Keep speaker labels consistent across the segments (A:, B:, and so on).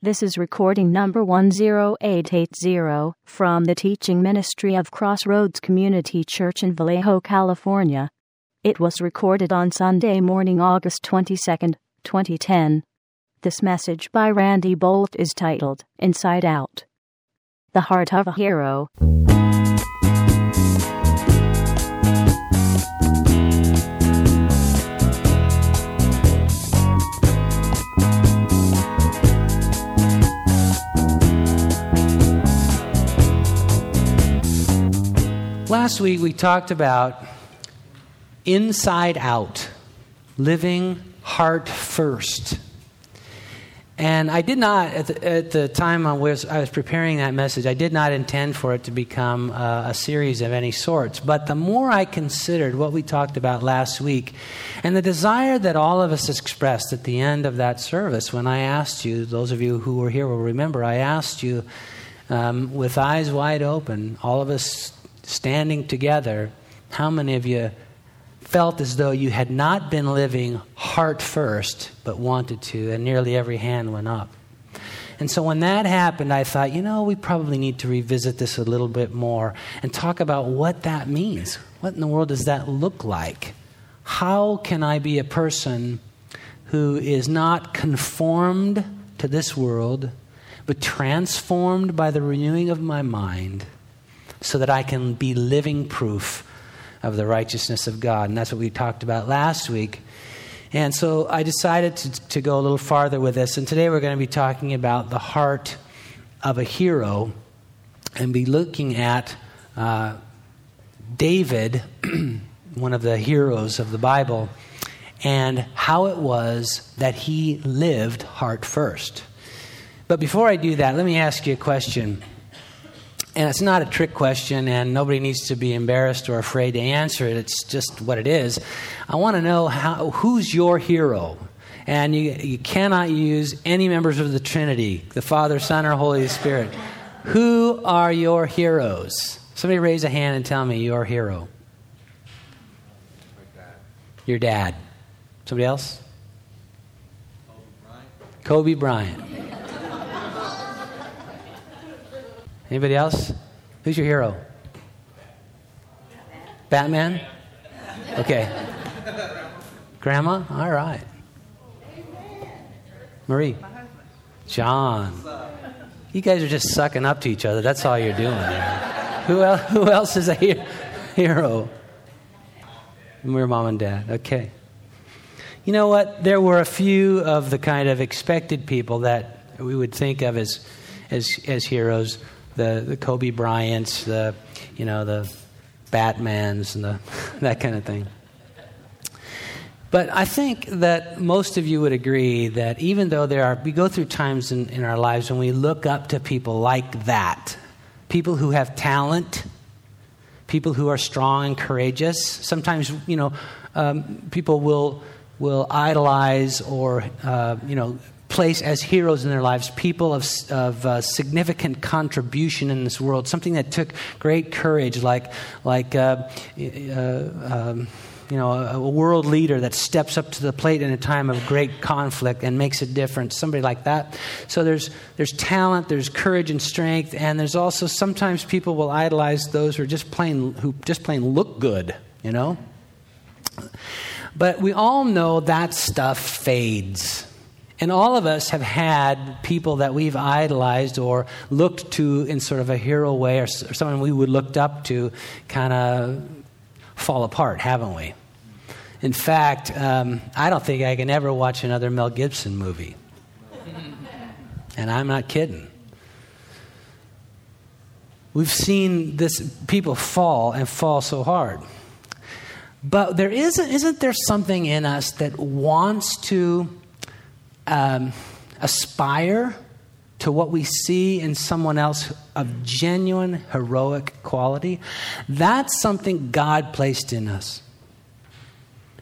A: This is recording number 10880 from the teaching ministry of Crossroads Community Church in Vallejo, California. It was recorded on Sunday morning, August 22, 2010. This message by Randy Boldt is titled Inside Out. The Heart of a Hero.
B: Last week we talked about inside out, living heart first. And I did not, at the, at the time I was, I was, preparing that message, I did not intend for it to become a, a series of any sorts. But the more I considered what we talked about last week, and the desire that all of us expressed at the end of that service, when I asked you, those of you who were here will remember, I asked you um, with eyes wide open, all of us standing together, how many of you felt as though you had not been living heart first, but wanted to? And nearly every hand went up. And so when that happened, I thought, you know, we probably need to revisit this a little bit more and talk about what that means. What in the world does that look like? How can I be a person who is not conformed to this world, but transformed by the renewing of my mind? So that I can be living proof of the righteousness of God. And that's what we talked about last week. And so I decided to, to go a little farther with this. And today we're going to be talking about the heart of a hero and be looking at uh, David, one of the heroes of the Bible, and how it was that he lived heart first. But before I do that, let me ask you a question and it's not a trick question, and nobody needs to be embarrassed or afraid to answer it. It's just what it is. I want to know how, who's your hero? And you, you cannot use any members of the Trinity, the Father, Son, or Holy Spirit. Who are your heroes? Somebody raise a hand and tell me your hero. Your dad. Somebody else? Kobe Bryant. Kobe Bryant. Anybody else? Who's your hero? Batman? Okay. Grandma? All right. Marie? John. You guys are just sucking up to each other. That's all you're doing. who, else, who else is a hero? We're mom and dad. Okay. You know what? There were a few of the kind of expected people that we would think of as, as, as heroes the, the Kobe Bryants, the, you know, the Batmans, and the, that kind of thing. But I think that most of you would agree that even though there are, we go through times in, in our lives when we look up to people like that, people who have talent, people who are strong and courageous. Sometimes, you know, um, people will will idolize or, uh, you know, place as heroes in their lives, people of, of uh, significant contribution in this world, something that took great courage, like, like uh, uh, um, you know, a, a, world leader that steps up to the plate in a time of great conflict and makes a difference, somebody like that. So there's, there's talent, there's courage and strength, and there's also sometimes people will idolize those who are just plain, who just plain look good, you know? But we all know that stuff fades and all of us have had people that we've idolized or looked to in sort of a hero way or, or someone we would looked up to kind of fall apart, haven't we? In fact, um, I don't think I can ever watch another Mel Gibson movie. And I'm not kidding. We've seen this people fall and fall so hard. But there isn't, isn't there something in us that wants to um, aspire to what we see in someone else of genuine heroic quality, that's something God placed in us.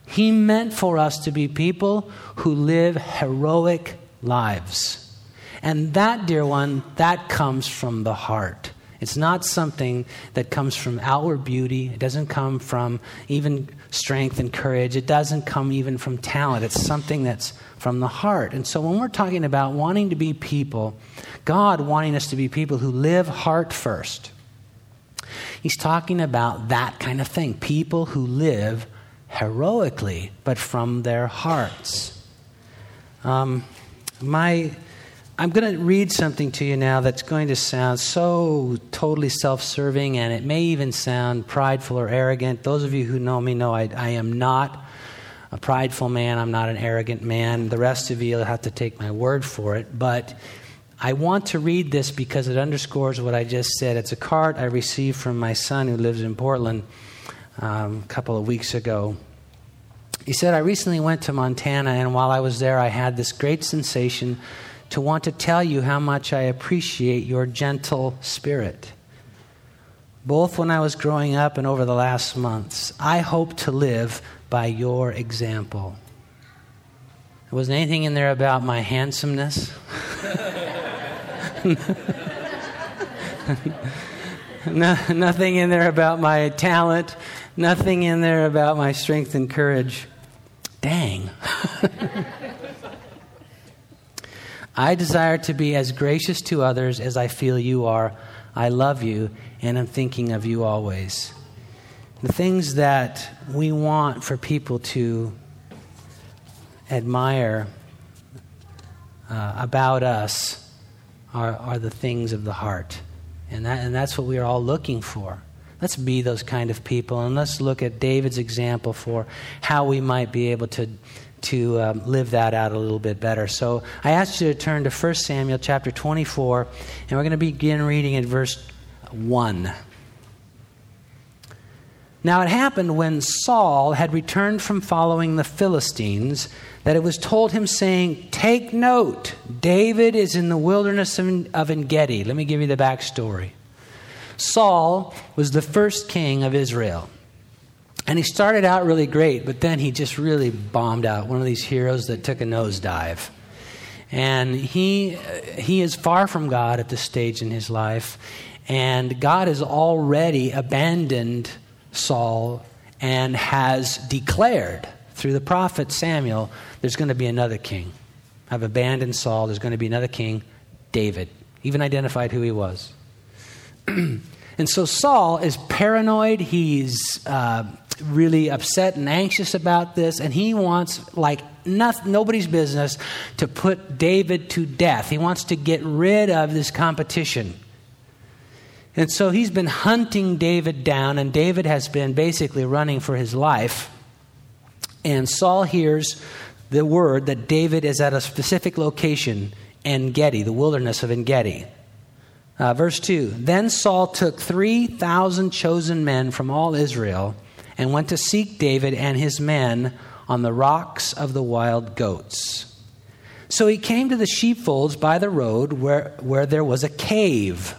B: He meant for us to be people who live heroic lives. And that, dear one, that comes from the heart. It's not something that comes from outward beauty. It doesn't come from even strength and courage. It doesn't come even from talent. It's something that's from the heart. And so when we're talking about wanting to be people, God wanting us to be people who live heart first, He's talking about that kind of thing people who live heroically, but from their hearts. Um, my I'm going to read something to you now that's going to sound so totally self serving, and it may even sound prideful or arrogant. Those of you who know me know I, I, am not a prideful man, I'm not an arrogant man. The rest of you will have to take my word for it. But I want to read this because it underscores what I just said. It's a card I received from my son who lives in Portland um, a couple of weeks ago. He said, I recently went to Montana, and while I was there, I had this great sensation to want to tell you how much I appreciate your gentle spirit. Both when I was growing up and over the last months, I hope to live by your example. There wasn't anything in there about my handsomeness. no, nothing in there about my talent. Nothing in there about my strength and courage. Dang. I desire to be as gracious to others as I feel you are. I love you and I'm thinking of you always. The things that we want for people to admire uh, about us are, are the things of the heart. And, that, and that's what we are all looking for. Let's be those kind of people and let's look at David's example for how we might be able to to um, live that out a little bit better. So I asked you to turn to 1 Samuel chapter 24, and we're going to begin reading at verse 1. Now it happened when Saul had returned from following the Philistines that it was told him, saying, Take note, David is in the wilderness of En Gedi. Let me give you the backstory. Saul was the first king of Israel. And he started out really great, but then he just really bombed out. One of these heroes that took a nosedive. And he, he is far from God at this stage in his life. And God has already abandoned Saul and has declared through the prophet Samuel there's going to be another king. I've abandoned Saul. There's going to be another king, David. Even identified who he was. and so Saul is paranoid. He's uh, really upset and anxious about this, and he wants, like not, nobody's business, to put David to death. He wants to get rid of this competition. And so he's been hunting David down, and David has been basically running for his life. And Saul hears the word that David is at a specific location, En Gedi, the wilderness of En Gedi. Uh, verse 2 Then Saul took 3,000 chosen men from all Israel and went to seek David and his men on the rocks of the wild goats. So he came to the sheepfolds by the road where, where there was a cave.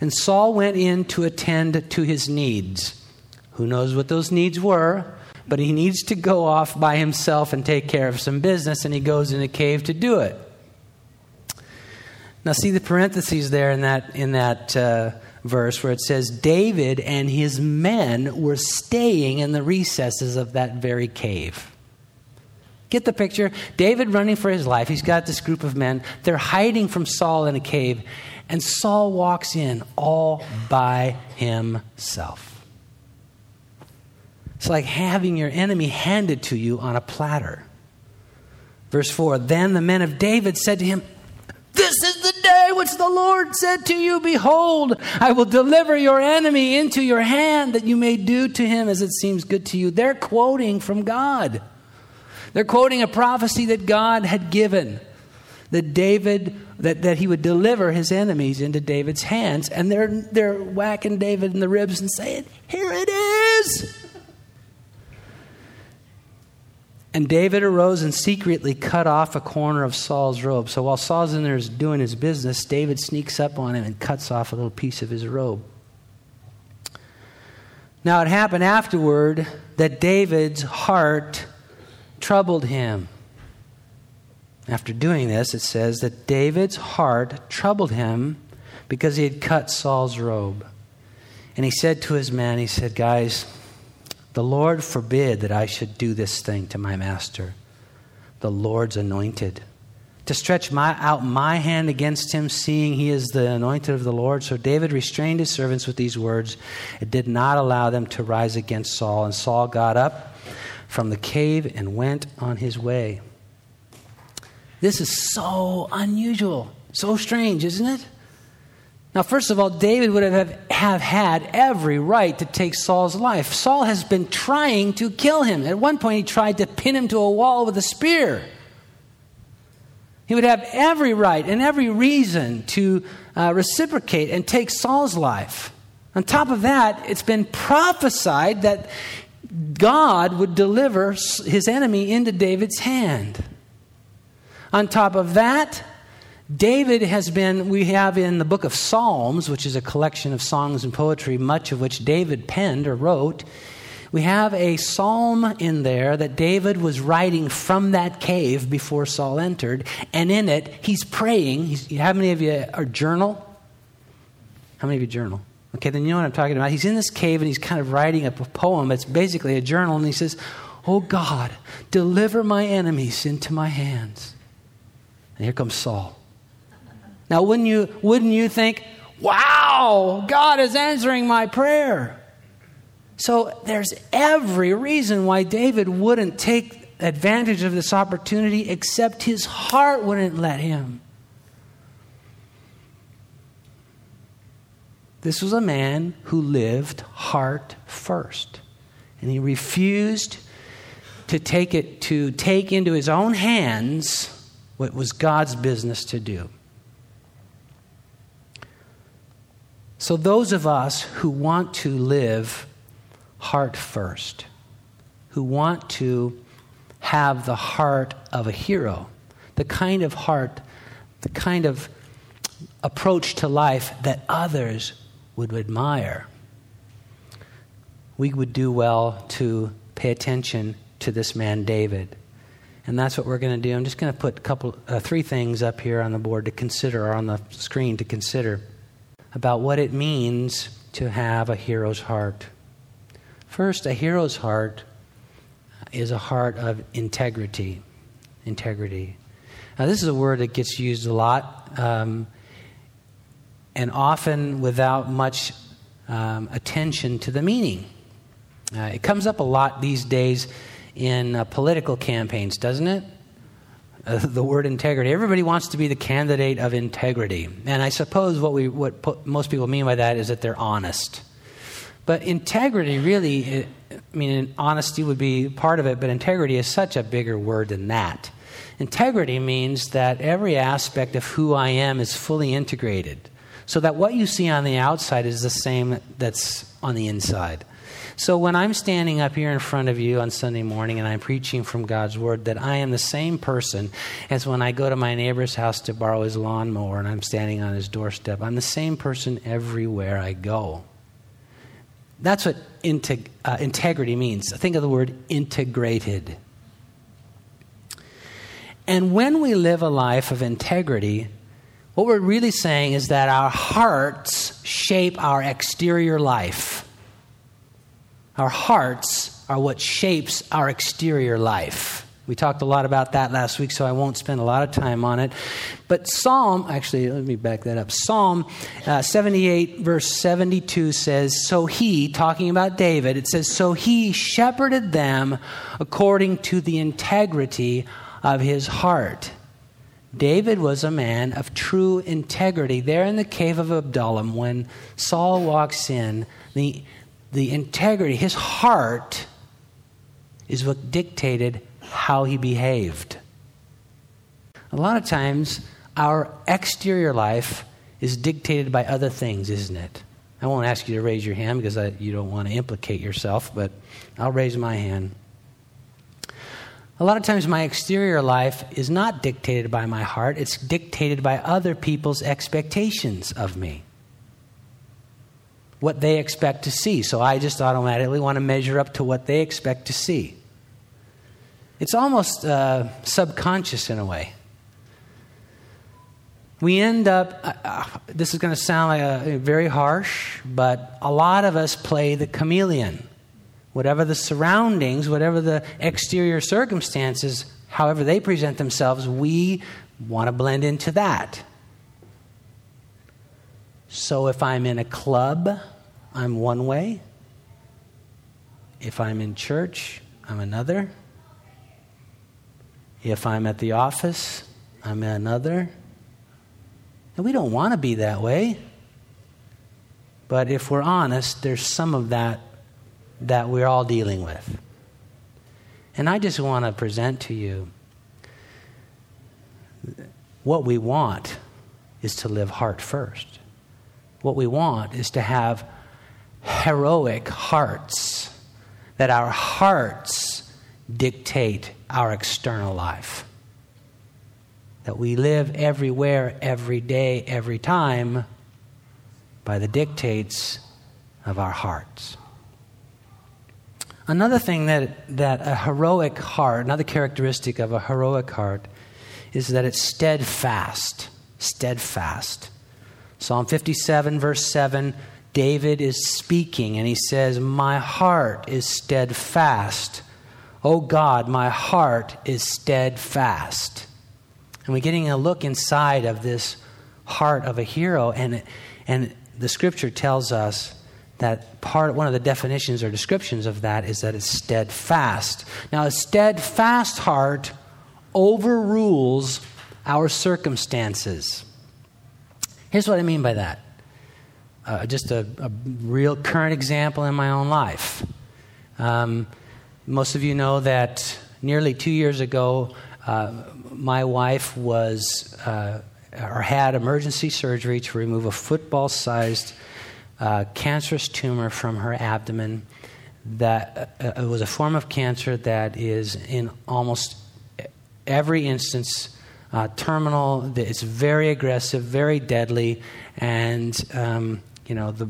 B: And Saul went in to attend to his needs. Who knows what those needs were? But he needs to go off by himself and take care of some business, and he goes in a cave to do it. Now, see the parentheses there in that, in that uh, verse where it says, David and his men were staying in the recesses of that very cave. Get the picture? David running for his life. He's got this group of men. They're hiding from Saul in a cave. And Saul walks in all by himself. It's like having your enemy handed to you on a platter. Verse 4 Then the men of David said to him, This is the day which the Lord said to you, Behold, I will deliver your enemy into your hand that you may do to him as it seems good to you. They're quoting from God. They're quoting a prophecy that God had given that David that, that he would deliver his enemies into David's hands. And they're they're whacking David in the ribs and saying, Here it is. And David arose and secretly cut off a corner of Saul's robe. So while Saul's in there doing his business, David sneaks up on him and cuts off a little piece of his robe. Now it happened afterward that David's heart troubled him. After doing this, it says that David's heart troubled him because he had cut Saul's robe. And he said to his men, He said, Guys, the Lord forbid that I should do this thing to my master, the Lord's anointed. To stretch my, out my hand against him, seeing he is the anointed of the Lord. So David restrained his servants with these words. It did not allow them to rise against Saul. And Saul got up from the cave and went on his way. This is so unusual, so strange, isn't it? Now, first of all, David would have, have had every right to take Saul's life. Saul has been trying to kill him. At one point, he tried to pin him to a wall with a spear. He would have every right and every reason to uh, reciprocate and take Saul's life. On top of that, it's been prophesied that God would deliver his enemy into David's hand. On top of that, David has been, we have in the book of Psalms, which is a collection of songs and poetry, much of which David penned or wrote. We have a psalm in there that David was writing from that cave before Saul entered, and in it, he's praying. He's, how many of you are journal? How many of you journal? Okay, then you know what I'm talking about. He's in this cave and he's kind of writing a poem. It's basically a journal, and he says, Oh God, deliver my enemies into my hands. And here comes Saul. Now, wouldn't you, wouldn't you think, wow, God is answering my prayer? So there's every reason why David wouldn't take advantage of this opportunity, except his heart wouldn't let him. This was a man who lived heart first. And he refused to take it to take into his own hands what was God's business to do. So, those of us who want to live heart first, who want to have the heart of a hero, the kind of heart, the kind of approach to life that others would admire, we would do well to pay attention to this man, David. And that's what we're going to do. I'm just going to put a couple, uh, three things up here on the board to consider, or on the screen to consider about what it means to have a hero's heart. First, a hero's heart is a heart of integrity. Integrity. Now, this is a word that gets used a lot, um, and often without much um, attention to the meaning. Uh, it comes up a lot these days in uh, political campaigns, doesn't it? Uh, the word integrity. Everybody wants to be the candidate of integrity. And I suppose what, we, what most people mean by that is that they're honest. But integrity really, I mean, honesty would be part of it, but integrity is such a bigger word than that. Integrity means that every aspect of who I am is fully integrated, so that what you see on the outside is the same that's on the inside. So when I'm standing up here in front of you on Sunday morning and I'm preaching from God's Word, that I am the same person as when I go to my neighbor's house to borrow his lawnmower and I'm standing on his doorstep. I'm the same person everywhere I go. That's what integ- uh, integrity means. Think of the word integrated. And when we live a life of integrity, what we're really saying is that our hearts shape our exterior life. Our hearts are what shapes our exterior life. We talked a lot about that last week, so I won't spend a lot of time on it. But Psalm, actually, let me back that up. Psalm uh, 78, verse 72 says, So he, talking about David, it says, So he shepherded them according to the integrity of his heart. David was a man of true integrity. There in the cave of Adullam, when Saul walks in, the, the integrity, his heart, is what dictated how he behaved. A lot of times, our exterior life is dictated by other things, isn't it? I won't ask you to raise your hand because I, you don't want to implicate yourself, but I'll raise my hand. A lot of times, my exterior life is not dictated by my heart, it's dictated by other people's expectations of me what they expect to see. So I just automatically want to measure up to what they expect to see. It's almost uh, subconscious in a way. we end up, uh, uh, this is going to sound like a, very harsh, but a lot of us play the chameleon. Whatever the surroundings, whatever the exterior circumstances, however they present themselves, we want to blend into that. So if I'm in a club, I'm one way. If I'm in church, I'm another. If I'm at the office, I'm another. And we don't want to be that way. But if we're honest, there's some of that that we're all dealing with. And I just want to present to you what we want is to live heart first. What we want is to have heroic hearts, that our hearts dictate our external life that we live everywhere, every day, every time by the dictates of our hearts. Another thing that, that a heroic heart, another characteristic of a heroic heart, is that it's steadfast. Steadfast. Psalm 57, verse 7, David is speaking and he says, My heart is steadfast. Oh God, my heart is steadfast. And we're getting a look inside of this heart of a hero. And, and the scripture tells us that part one of the definitions or descriptions of that is that it's steadfast. Now, a steadfast heart overrules our circumstances. Here's what I mean by that. Uh, just a, a, real current example in my own life. Um, most of you know that nearly two years ago, uh, my wife was uh, or had emergency surgery to remove a football sized uh, cancerous tumor from her abdomen. That uh, it was a form of cancer that is in almost every instance uh, terminal. It's very aggressive, very deadly, and um, you know the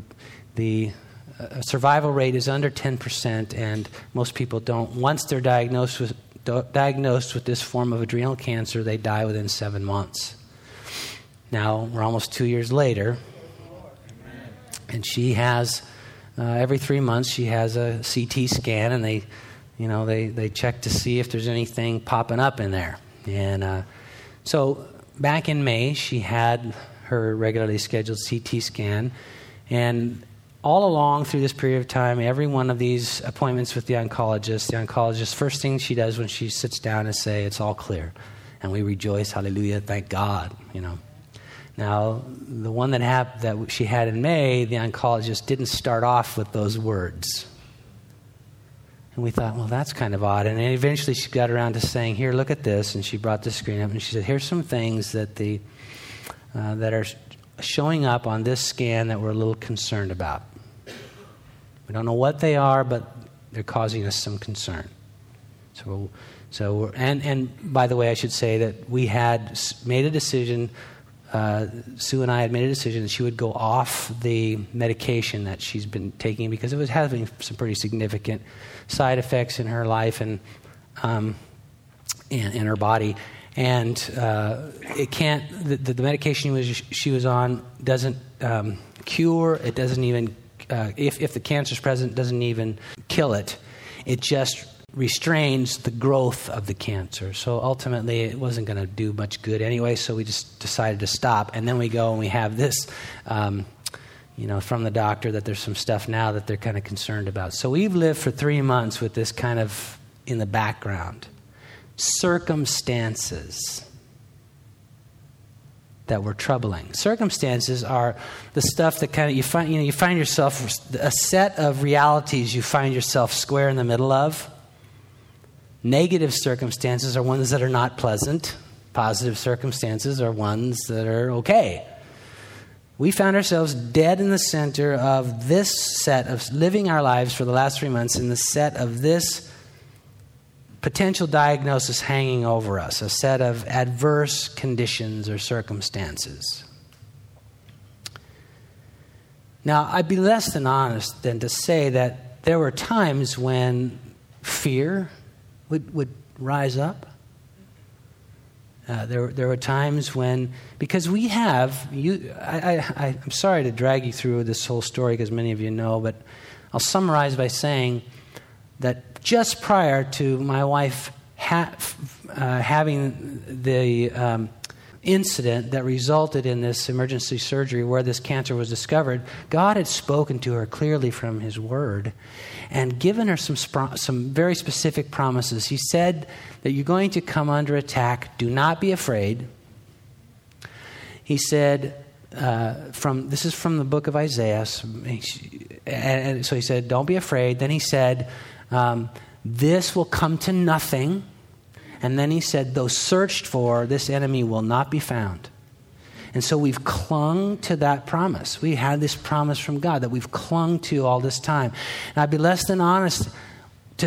B: the uh, survival rate is under 10%, and most people don't. Once they're diagnosed with diagnosed with this form of adrenal cancer, they die within seven months. Now, we're almost two years later, and she has, uh, every three months, she has a CT scan, and they, you know, they, they check to see if there's anything popping up in there. And uh, so back in May, she had her regularly scheduled CT scan, and all along through this period of time, every one of these appointments with the oncologist, the oncologist, first thing she does when she sits down is say, It's all clear. And we rejoice, hallelujah, thank God, you know. Now, the one that, happened, that she had in May, the oncologist didn't start off with those words. And we thought, well, that's kind of odd. And eventually she got around to saying, Here, look at this. And she brought the screen up and she said, Here's some things that, the, uh, that are showing up on this scan that we're a little concerned about. We don't know what they are, but they're causing us some concern. So, so and, and by the way, I should say that we had made a decision. Uh, Sue and I had made a decision that she would go off the medication that she's been taking because it was having some pretty significant side effects in her life and um, her body and uh, it can't the, the, medication was, she was on doesn't um, cure it doesn't even uh, if, if the cancer is present, doesn't even kill it. It just restrains the growth of the cancer. So ultimately, it wasn't going to do much good anyway, so we just decided to stop. And then we go and we have this, um, you know, from the doctor that there's some stuff now that they're kind of concerned about. So we've lived for three months with this kind of in the background. Circumstances that were troubling. Circumstances are the stuff that kind of you find you know you find yourself a set of realities you find yourself square in the middle of. Negative circumstances are ones that are not pleasant. Positive circumstances are ones that are okay. We found ourselves dead in the center of this set of living our lives for the last three months in the set of this potential diagnosis hanging over us, a set of adverse conditions or circumstances. Now, I'd be less than honest than to say that there were times when fear would, would rise up. Uh, there, there were times when, because we have, you, I, I, I'm sorry to drag you through this whole story because many of you know, but I'll summarize by saying that just prior to my wife ha- uh, having the um, incident that resulted in this emergency surgery where this cancer was discovered, God had spoken to her clearly from His Word and given her some, some very specific promises. He said that you're going to come under attack. Do not be afraid. He said, uh, from this is from the book of Isaiah. And so he said, "Don't be afraid." Then he said, um, "This will come to nothing." And then he said, Though searched for, this enemy will not be found. And so we've clung to that promise. We had this promise from God that we've clung to all this time. And I'd be less than honest to,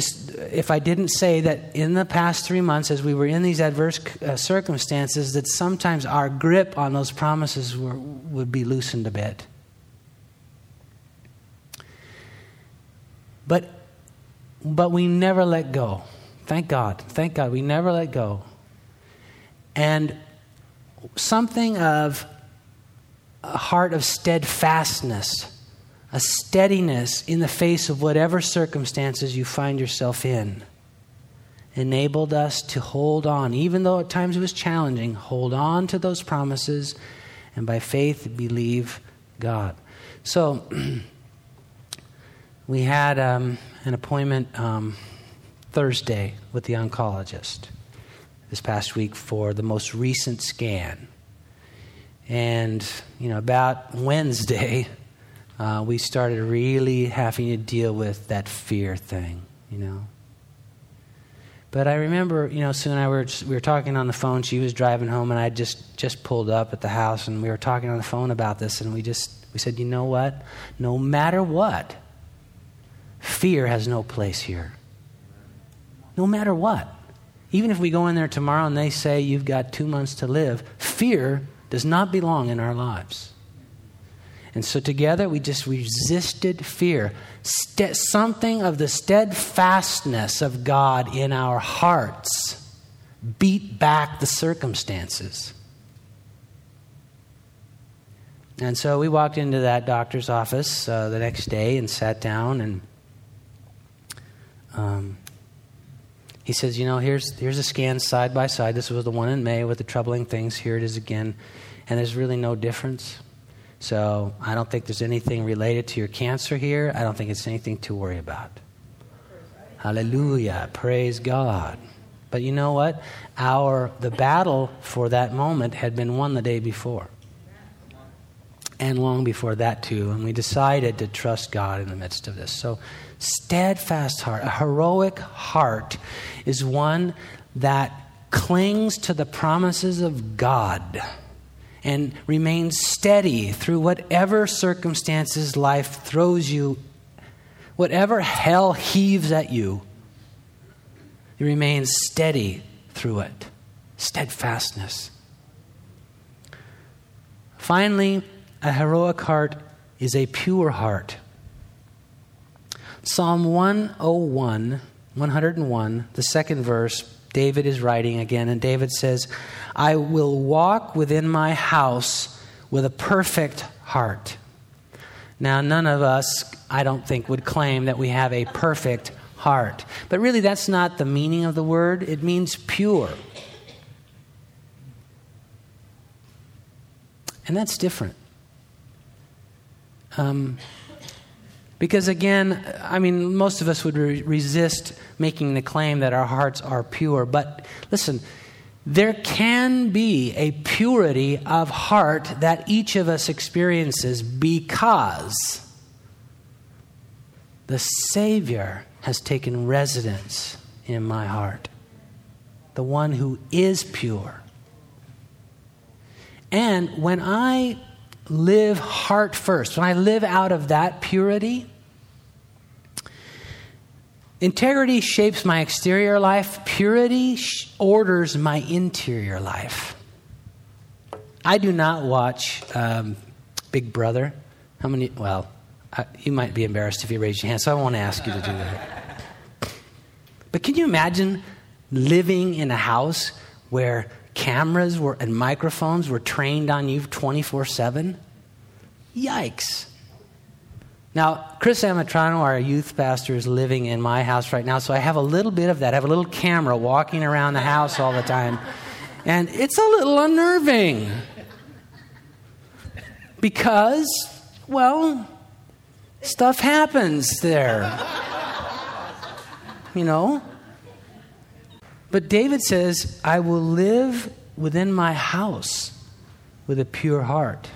B: if I didn't say that in the past three months, as we were in these adverse uh, circumstances, that sometimes our grip on those promises were, would be loosened a bit. But, but we never let go. Thank God. Thank God. We never let go. And something of a heart of steadfastness, a steadiness in the face of whatever circumstances you find yourself in, enabled us to hold on, even though at times it was challenging, hold on to those promises and by faith believe God. So, we had um, an appointment. Um, Thursday with the oncologist this past week for the most recent scan. And, you know, about Wednesday, uh, we started really having to deal with that fear thing, you know. But I remember, you know, Sue and I were, just, we were talking on the phone. She was driving home, and I just, just pulled up at the house, and we were talking on the phone about this, and we just, we said, you know what? No matter what, fear has no place here no matter what. Even if we go in there tomorrow and they say you've got two months to live, fear does not belong in our lives. And so together we just resisted fear. Something of the steadfastness of God in our hearts beat back the circumstances. And so we walked into that doctor's office uh, the next day and sat down and um, he says, you know, here's, here's a scan side by side. This was the one in May with the troubling things. Here it is again. And there's really no difference. So I don't think there's anything related to your cancer here. I don't think it's anything to worry about. Hallelujah. Praise God. But you know what? Our the battle for that moment had been won the day before. And long before that too. And we decided to trust God in the midst of this. So steadfast heart, a heroic heart, is one that clings to the promises of God and remains steady through whatever circumstances life throws you, whatever hell heaves at you. It remains steady through it. Steadfastness. Finally, a heroic heart is a pure heart. Psalm 101, 101, the second verse, David is writing again, and David says, I will walk within my house with a perfect heart. Now, none of us, I don't think, would claim that we have a perfect heart. But really, that's not the meaning of the word. It means pure. And that's different. Um, because again, I mean, most of us would re- resist making the claim that our hearts are pure. But listen, there can be a purity of heart that each of us experiences because the Savior has taken residence in my heart, the one who is pure. And when I live heart first, when I live out of that purity, integrity shapes my exterior life, purity orders my interior life. I do not watch um, Big Brother. How many? Well, I, you might be embarrassed if you raise your hand, so I won't ask you to do that. But can you imagine living in a house where cameras were, and microphones were trained on you 24 7? Yikes. Now, Chris Amatrano, our youth pastor, is living in my house right now, so I have a little bit of that. I have a little camera walking around the house all the time, and it's a little unnerving. Because, well, stuff happens there. You know? But David says, I will live within my house with a pure heart.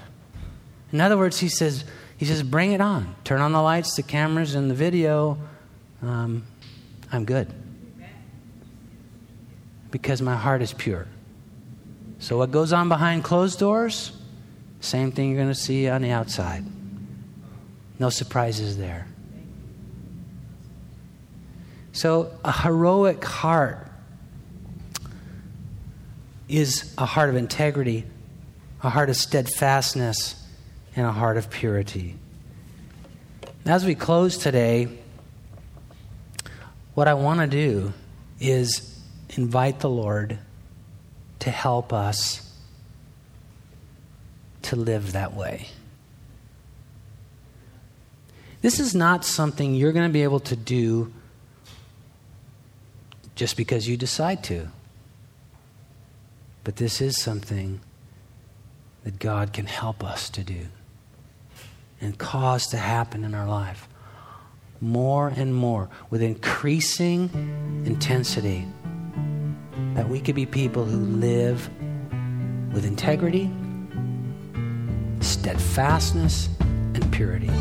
B: In other words, he says, he says, bring it on. Turn on the lights, the cameras, and the video. Um, I'm good. Because my heart is pure. So, what goes on behind closed doors? Same thing you're going to see on the outside. No surprises there. So, a heroic heart is a heart of integrity, a heart of steadfastness, and a heart of purity. As we close today, what I want to do is invite the Lord to help us to live that way. This is not something you're going to be able to do just because you decide to. But this is something that God can help us to do and cause to happen in our life more and more with increasing intensity. That we could be people who live with integrity, steadfastness, and purity.